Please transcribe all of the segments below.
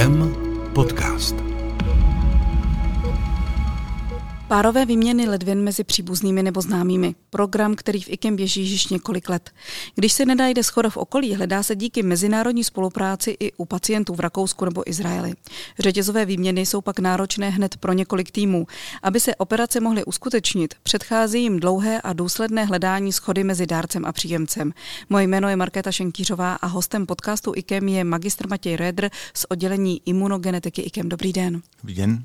IKEM podcast. Párové výměny ledvin mezi příbuznými nebo známými. Program, který v IKEM běží již několik let. Když se nedajde schoda v okolí, hledá se díky mezinárodní spolupráci i u pacientů v Rakousku nebo Izraeli. Řetězové výměny jsou pak náročné hned pro několik týmů. Aby se operace mohly uskutečnit, předchází jim dlouhé a důsledné hledání schody mezi dárcem a příjemcem. Moje jméno je Markéta Šenkýřová a hostem podcastu IKEM je magistr Matěj Redr z oddělení imunogenetiky IKEM. Dobrý den. Dobrý den.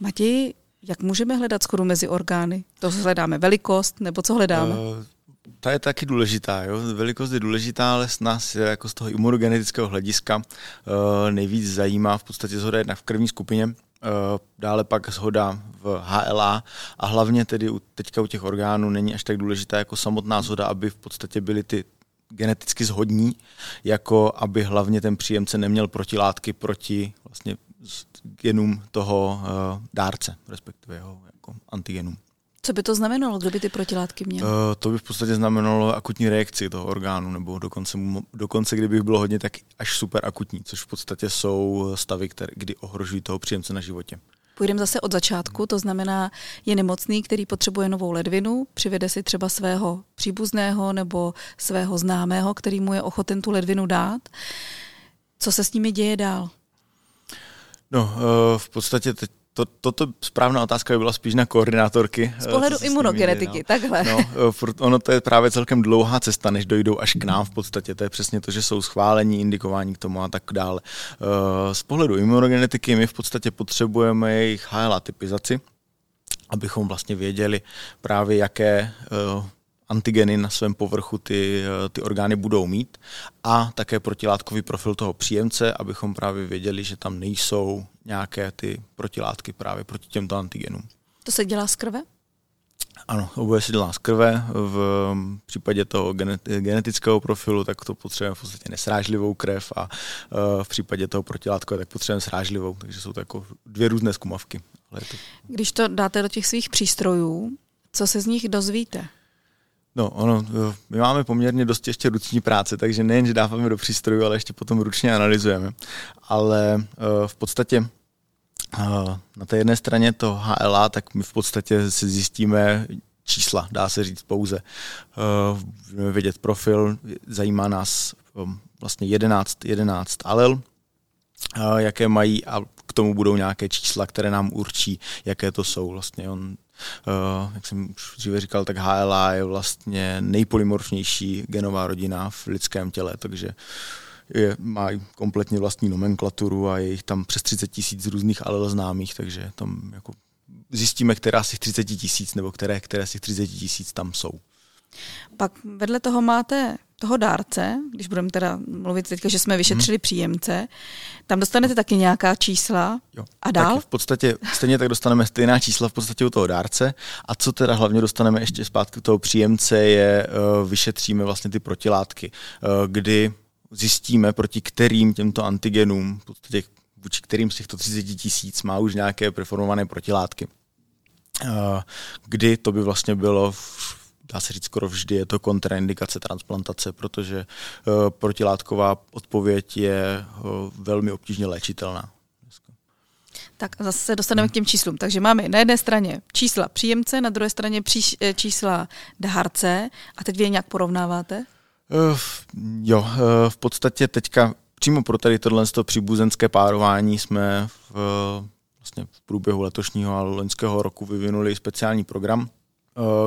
Matěj, jak můžeme hledat schodu mezi orgány? To hledáme velikost, nebo co hledáme? Uh, ta je taky důležitá, jo? velikost je důležitá, ale s nás jako z toho imunogenetického hlediska uh, nejvíc zajímá v podstatě zhoda jednak v krvní skupině, uh, dále pak zhoda v HLA a hlavně tedy u, teďka u těch orgánů není až tak důležitá jako samotná zhoda, aby v podstatě byly ty geneticky zhodní, jako aby hlavně ten příjemce neměl protilátky proti vlastně genům toho uh, dárce, respektive jeho jako antigenům. Co by to znamenalo, kdo by ty protilátky měl? Uh, to by v podstatě znamenalo akutní reakci toho orgánu, nebo dokonce, dokonce kdybych bylo hodně, tak až super akutní, což v podstatě jsou stavy, které, kdy ohrožují toho příjemce na životě. Půjdeme zase od začátku, to znamená, je nemocný, který potřebuje novou ledvinu, přivede si třeba svého příbuzného nebo svého známého, který mu je ochoten tu ledvinu dát. Co se s nimi děje dál? No, eh, v podstatě teď to, toto správná otázka by byla spíš na koordinátorky. Z pohledu imunogenetiky, no. takhle. No, eh, ono to je právě celkem dlouhá cesta, než dojdou až k nám v podstatě. To je přesně to, že jsou schválení, indikování k tomu a tak dále. Eh, z pohledu imunogenetiky my v podstatě potřebujeme jejich HLA typizaci, abychom vlastně věděli právě, jaké antigeny na svém povrchu ty, ty orgány budou mít a také protilátkový profil toho příjemce, abychom právě věděli, že tam nejsou nějaké ty protilátky právě proti těmto antigenům. To se dělá z krve? Ano, oboje se dělá z krve. V případě toho genetického profilu, tak to potřebujeme v podstatě nesrážlivou krev a e, v případě toho protilátku, tak potřebujeme srážlivou. Takže jsou to jako dvě různé zkumavky. Ale to... Když to dáte do těch svých přístrojů, co se z nich dozvíte? No, ono, my máme poměrně dost ještě ruční práce, takže nejen, že dáváme do přístrojů, ale ještě potom ručně analyzujeme. Ale uh, v podstatě uh, na té jedné straně to HLA, tak my v podstatě si zjistíme čísla, dá se říct pouze. Uh, vědět profil, zajímá nás vlastně 11, 11 alel, jaké mají a k tomu budou nějaké čísla, které nám určí, jaké to jsou. Vlastně on jak jsem už dříve říkal, tak HLA je vlastně nejpolymorfnější genová rodina v lidském těle, takže je, má kompletně vlastní nomenklaturu a je jich tam přes 30 tisíc různých alel známých, takže tam jako zjistíme, která z těch 30 tisíc nebo které, které z těch 30 tisíc tam jsou. Pak vedle toho máte toho dárce, když budeme teda mluvit teďka, že jsme vyšetřili hmm. příjemce, tam dostanete taky nějaká čísla jo. a dál? Tak v podstatě stejně tak dostaneme stejná čísla v podstatě u toho dárce a co teda hlavně dostaneme ještě zpátky u toho příjemce je, uh, vyšetříme vlastně ty protilátky, uh, kdy zjistíme, proti kterým těmto antigenům, v podstatě vůči kterým z těchto 30 tisíc má už nějaké preformované protilátky. Uh, kdy to by vlastně bylo v dá se říct skoro vždy, je to kontraindikace transplantace, protože uh, protilátková odpověď je uh, velmi obtížně léčitelná. Tak zase se dostaneme k těm číslům. Takže máme na jedné straně čísla příjemce, na druhé straně příš, eh, čísla dárce a teď vy je nějak porovnáváte? Uh, jo, uh, v podstatě teďka přímo pro tady tohle příbuzenské párování jsme v, vlastně v průběhu letošního a loňského roku vyvinuli speciální program, Eh,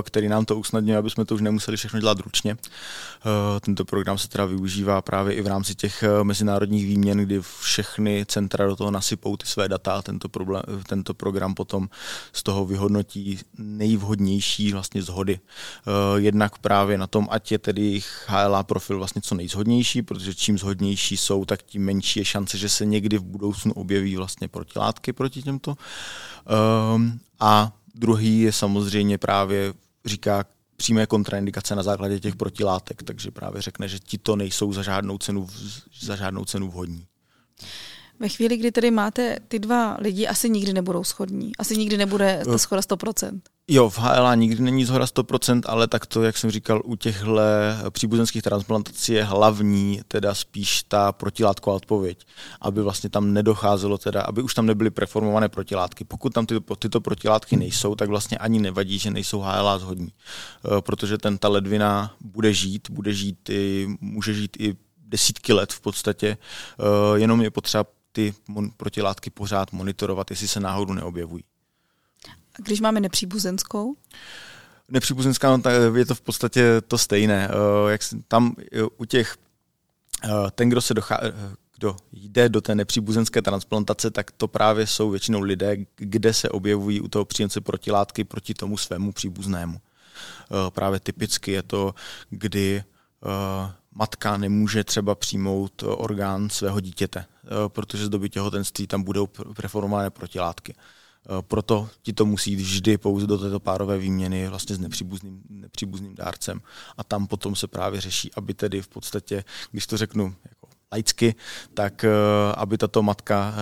který nám to usnadňuje, aby jsme to už nemuseli všechno dělat ručně. Eh, tento program se teda využívá právě i v rámci těch eh, mezinárodních výměn, kdy všechny centra do toho nasypou ty své data a tento, problém, tento program potom z toho vyhodnotí nejvhodnější vlastně zhody. Jednak právě na tom, ať je tedy HLA profil vlastně co nejzhodnější, protože čím zhodnější jsou, tak tím menší je šance, že se někdy v budoucnu objeví vlastně protilátky proti těmto. A Druhý je samozřejmě právě říká přímé kontraindikace na základě těch protilátek, takže právě řekne, že ti to nejsou za žádnou cenu, za žádnou cenu vhodní. Ve chvíli, kdy tedy máte ty dva lidi, asi nikdy nebudou schodní. Asi nikdy nebude ta schoda 100%. Jo, v HLA nikdy není zhora 100%, ale tak to, jak jsem říkal, u těchto příbuzenských transplantací je hlavní teda spíš ta protilátková odpověď, aby vlastně tam nedocházelo teda, aby už tam nebyly preformované protilátky. Pokud tam tyto, tyto protilátky nejsou, tak vlastně ani nevadí, že nejsou HLA zhodní, eh, protože ten ta ledvina bude žít, bude žít i, může žít i desítky let v podstatě, eh, jenom je potřeba ty protilátky pořád monitorovat, jestli se náhodou neobjevují. A když máme nepříbuzenskou? Nepříbuzenská, no, je to v podstatě to stejné. Eh, jak tam eh, u těch, ten, kdo se dochá, kdo jde do té nepříbuzenské transplantace, tak to právě jsou většinou lidé, kde se objevují u toho příjemce protilátky proti tomu svému příbuznému. Právě typicky je to, kdy matka nemůže třeba přijmout orgán svého dítěte, eh, protože z doby těhotenství tam budou preformované protilátky. Eh, proto ti to musí jít vždy pouze do této párové výměny vlastně s nepříbuzným, nepříbuzným dárcem. A tam potom se právě řeší, aby tedy v podstatě, když to řeknu jako laicky, tak eh, aby tato matka,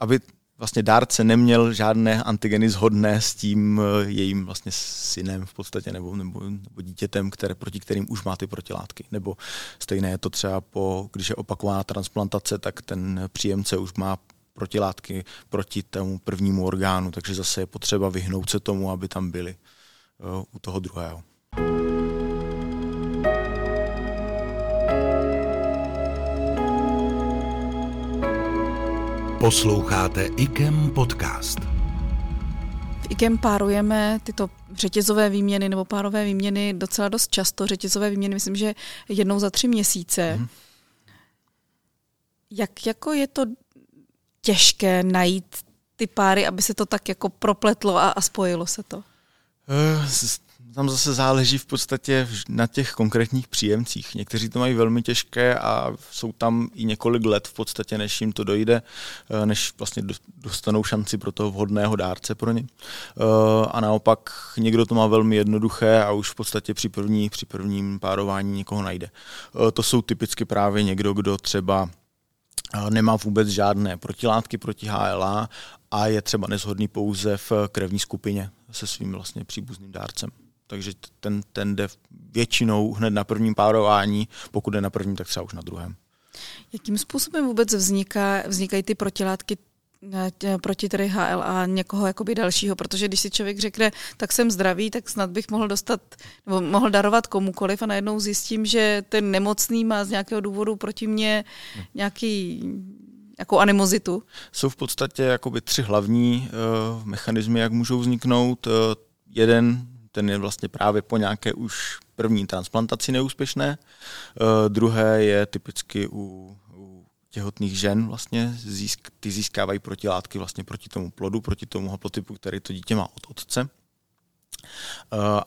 aby vlastně dárce neměl žádné antigeny zhodné s tím eh, jejím vlastně synem v podstatě nebo, nebo, nebo dítětem, které, proti kterým už má ty protilátky. Nebo stejné je to třeba po, když je opakovaná transplantace, tak ten příjemce už má protilátky proti tomu prvnímu orgánu, takže zase je potřeba vyhnout se tomu, aby tam byly uh, u toho druhého. Posloucháte IKEM podcast. V IKEM párujeme tyto řetězové výměny nebo párové výměny docela dost často. Řetězové výměny myslím, že jednou za tři měsíce. Mm. Jak jako je to těžké najít ty páry, aby se to tak jako propletlo a, a spojilo se to? Tam zase záleží v podstatě na těch konkrétních příjemcích. Někteří to mají velmi těžké a jsou tam i několik let v podstatě, než jim to dojde, eh, než vlastně dostanou šanci pro toho vhodného dárce pro ně. Eh, a naopak někdo to má velmi jednoduché a už v podstatě při, první, při prvním párování někoho najde. Eh, to jsou typicky právě někdo, kdo třeba nemá vůbec žádné protilátky proti HLA a je třeba nezhodný pouze v krevní skupině se svým vlastně příbuzným dárcem takže ten, ten jde většinou hned na prvním párování, pokud jde na prvním, tak třeba už na druhém. Jakým způsobem vůbec vzniká, vznikají ty protilátky eh, proti tedy HLA někoho jakoby dalšího, protože když si člověk řekne, tak jsem zdravý, tak snad bych mohl dostat, nebo mohl darovat komukoliv a najednou zjistím, že ten nemocný má z nějakého důvodu proti mně nějaký jakou animozitu. Jsou v podstatě jakoby tři hlavní uh, mechanismy, jak můžou vzniknout. Uh, jeden ten je vlastně právě po nějaké už první transplantaci neúspěšné. Uh, druhé je typicky u, u těhotných žen vlastně, získ, ty získávají protilátky vlastně proti tomu plodu, proti tomu haplotypu, který to dítě má od otce. Uh,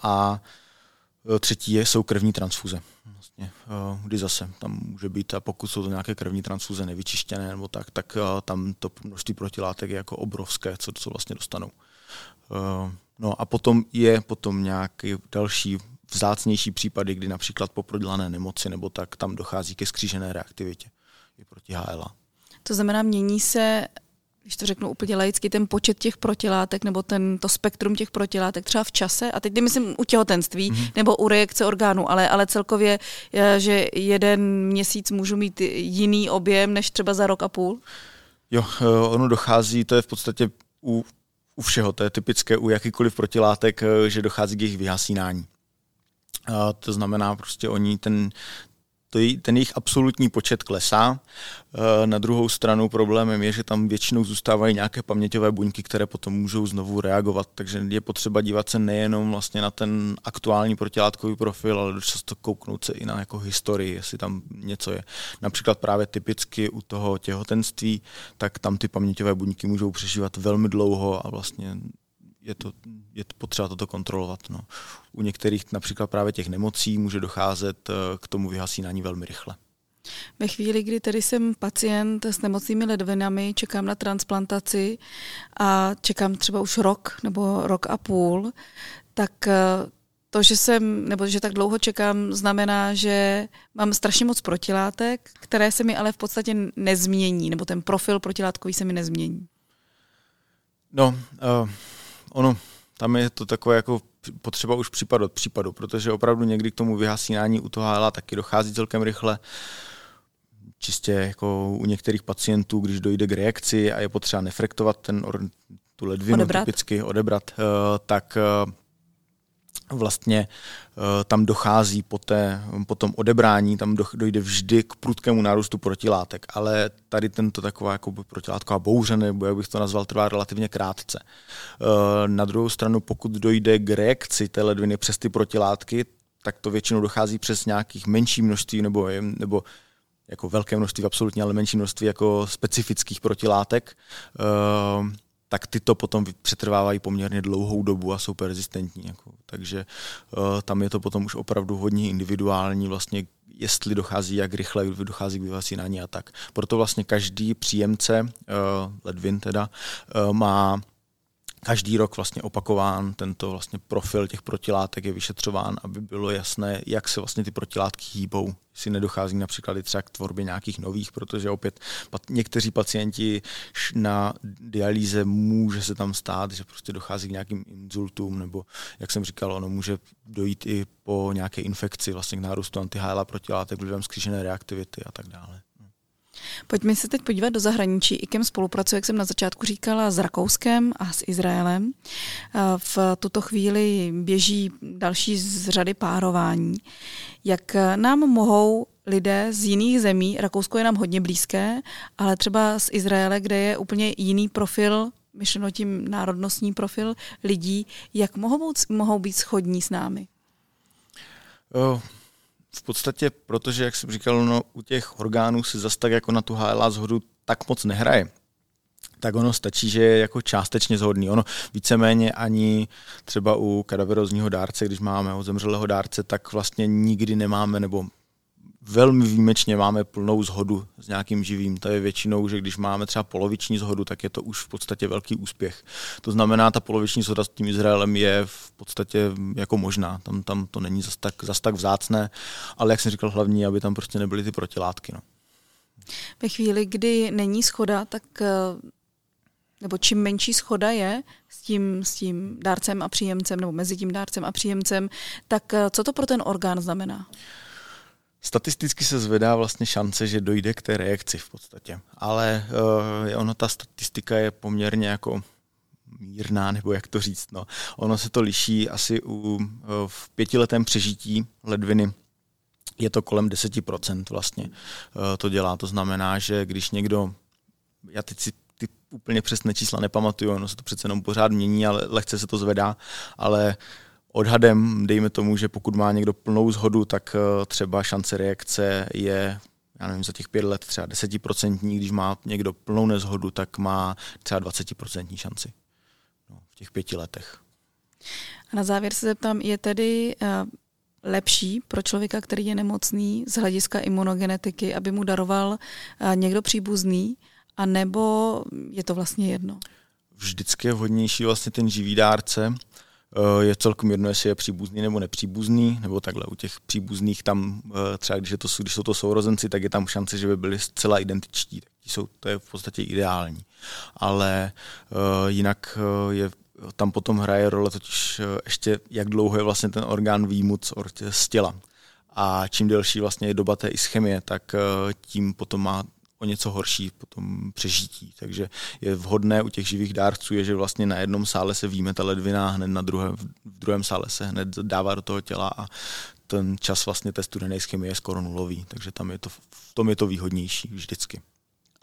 a třetí je, jsou krevní transfuze. Vlastně, uh, kdy zase tam může být, a pokud jsou to nějaké krevní transfuze nevyčištěné nebo tak, tak uh, tam to množství protilátek je jako obrovské, co, co vlastně dostanou. Uh, No a potom je potom nějaký další vzácnější případy, kdy například po prodělané nemoci nebo tak tam dochází ke skřížené reaktivitě i proti HLA. To znamená, mění se, když to řeknu úplně laicky, ten počet těch protilátek nebo ten, to spektrum těch protilátek třeba v čase, a teď nemyslím u těhotenství mm-hmm. nebo u reakce orgánů, ale, ale celkově, eh, že jeden měsíc můžu mít jiný objem než třeba za rok a půl? Jo, eh, ono dochází, to je v podstatě u u všeho, to je typické u jakýkoliv protilátek, eh, že dochází k jejich vyhasínání. To znamená, prostě oni ten, to je, ten jejich absolutní počet klesá. Eh, na druhou stranu problémem je, že tam většinou zůstávají nějaké paměťové buňky, které potom můžou znovu reagovat, takže je potřeba dívat se nejenom vlastně na ten aktuální protilátkový profil, ale často kouknout se i na jako historii, jestli tam něco je. Například právě typicky u toho těhotenství, tak tam ty paměťové buňky můžou přežívat velmi dlouho a vlastně je, to, je potřeba toto kontrolovat. No. U některých například právě těch nemocí může docházet eh, k tomu vyhasínání velmi rychle. Ve chvíli, kdy tedy jsem pacient s nemocnými ledvinami, čekám na transplantaci a čekám třeba už rok nebo rok a půl, tak eh, to, že jsem, nebo že tak dlouho čekám, znamená, že mám strašně moc protilátek, které se mi ale v podstatě nezmění, nebo ten profil protilátkový se mi nezmění. No, uh, ono, tam je to takové jako potřeba už případ od případu, protože opravdu někdy k tomu vyhasínání u toho HLA taky dochází celkem rychle. Čistě jako u některých pacientů, když dojde k reakci a je potřeba nefrektovat ten, tu ledvinu odebrat. typicky odebrat, uh, tak uh, vlastně uh, tam dochází po, té, po tom odebrání, tam dojde vždy k prudkému nárůstu protilátek, ale tady tento taková jako protilátková bouře, nebo jak bych to nazval, trvá relativně krátce. Uh, na druhou stranu, pokud dojde k reakci té ledviny přes ty protilátky, tak to většinou dochází přes nějakých menší množství nebo, nebo jako velké množství absolutně, ale menší množství jako specifických protilátek. Tak ty to potom přetrvávají poměrně dlouhou dobu a jsou persistentní. Jako. Takže uh, tam je to potom už opravdu hodně individuální, vlastně jestli dochází, jak rychle dochází k vyvacínání a tak. Proto vlastně každý příjemce, uh, ledvin teda, uh, má každý rok vlastně opakován tento vlastně profil těch protilátek je vyšetřován, aby bylo jasné, jak se vlastně ty protilátky hýbou. Si nedochází například i třeba k tvorbě nějakých nových, protože opět někteří pacienti na dialýze může se tam stát, že prostě dochází k nějakým inzultům, nebo jak jsem říkal, ono může dojít i po nějaké infekci, vlastně k nárůstu anti protilátek vlivem zkřížené reaktivity a tak dále. Pojďme se teď podívat do zahraničí. IKEM spolupracuje, jak jsem na začátku říkala, s Rakouskem a s Izraelem. V tuto chvíli běží další z řady párování. Jak nám mohou lidé z jiných zemí, Rakousko je nám hodně blízké, ale třeba z Izraele, kde je úplně jiný profil myšleno tím národnostní profil lidí, jak mohou, mohou být schodní s námi? Oh v podstatě, protože, jak jsem říkal, no, u těch orgánů si zase tak jako na tu HLA zhodu tak moc nehraje tak ono stačí, že je jako částečně zhodný. Ono víceméně ani třeba u kadaverozního dárce, když máme o zemřelého dárce, tak vlastně nikdy nemáme, nebo velmi výjimečně máme plnou zhodu s nějakým živým. To je většinou, že když máme třeba poloviční zhodu, tak je to už v podstatě velký úspěch. To znamená, ta poloviční zhoda s tím Izraelem je v podstatě jako možná. Tam, tam to není zas tak, zas tak vzácné, ale jak jsem říkal, hlavní, aby tam prostě nebyly ty protilátky. No. Ve chvíli, kdy není schoda, tak eh, nebo čím menší schoda je s tím, s tím dárcem a příjemcem, nebo mezi tím dárcem a příjemcem, tak eh, co to pro ten orgán znamená? Statisticky se zvedá vlastně šance, že dojde k té reakci v podstatě. Ale uh, ono, ta statistika je poměrně jako mírná, nebo jak to říct. No. Ono se to liší asi u, uh, v pětiletém přežití ledviny je to kolem 10% vlastně uh, to dělá. To znamená, že když někdo, já teď si ty úplně přesné čísla nepamatuju, ono se to přece jenom pořád mění, ale lehce se to zvedá, ale odhadem, dejme tomu, že pokud má někdo plnou zhodu, tak eh, třeba šance reakce je já nevím, za těch pět let třeba desetiprocentní, když má někdo plnou nezhodu, tak má třeba 20% šanci no, v těch pěti letech. A na závěr se zeptám, je tedy uh, lepší pro člověka, který je nemocný z hlediska imunogenetiky, aby mu daroval uh, někdo příbuzný, a nebo je to vlastně jedno? Vždycky je vhodnější vlastně ten živý dárce, je celkem jedno, jestli je příbuzný nebo nepříbuzný, nebo takhle u těch příbuzných tam eh, třeba, když, je to, když jsou to sourozenci, tak je tam šance, že by byli zcela identičtí. Tak jsou, to je v podstatě ideální. Ale uh, jinak je tam potom hraje role totiž ještě, jak dlouho je vlastně ten orgán výjimut z těla. A čím delší vlastně je doba té ischemie, tak tím potom má o něco horší potom přežití. Takže je vhodné u těch živých dárců, je, že vlastně na jednom sále se víme ta ledvina, hned na druhém, v druhém sále se hned dává do toho těla a ten čas vlastně té studené je skoro nulový, takže tam je to, v tom je to výhodnější vždycky.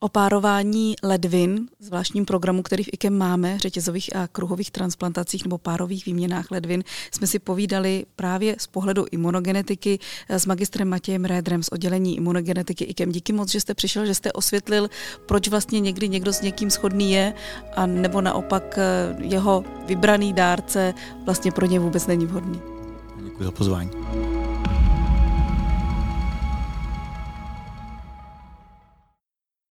O párování ledvin, zvláštním programu, který v IKEM máme, řetězových a kruhových transplantacích nebo párových výměnách ledvin, jsme si povídali právě z pohledu imunogenetiky s magistrem Matějem Rédrem z oddělení imunogenetiky IKEM. Díky moc, že jste přišel, že jste osvětlil, proč vlastně někdy někdo s někým schodný je, a nebo naopak eh, jeho vybraný dárce vlastně pro ně vůbec není vhodný. Děkuji za pozvání.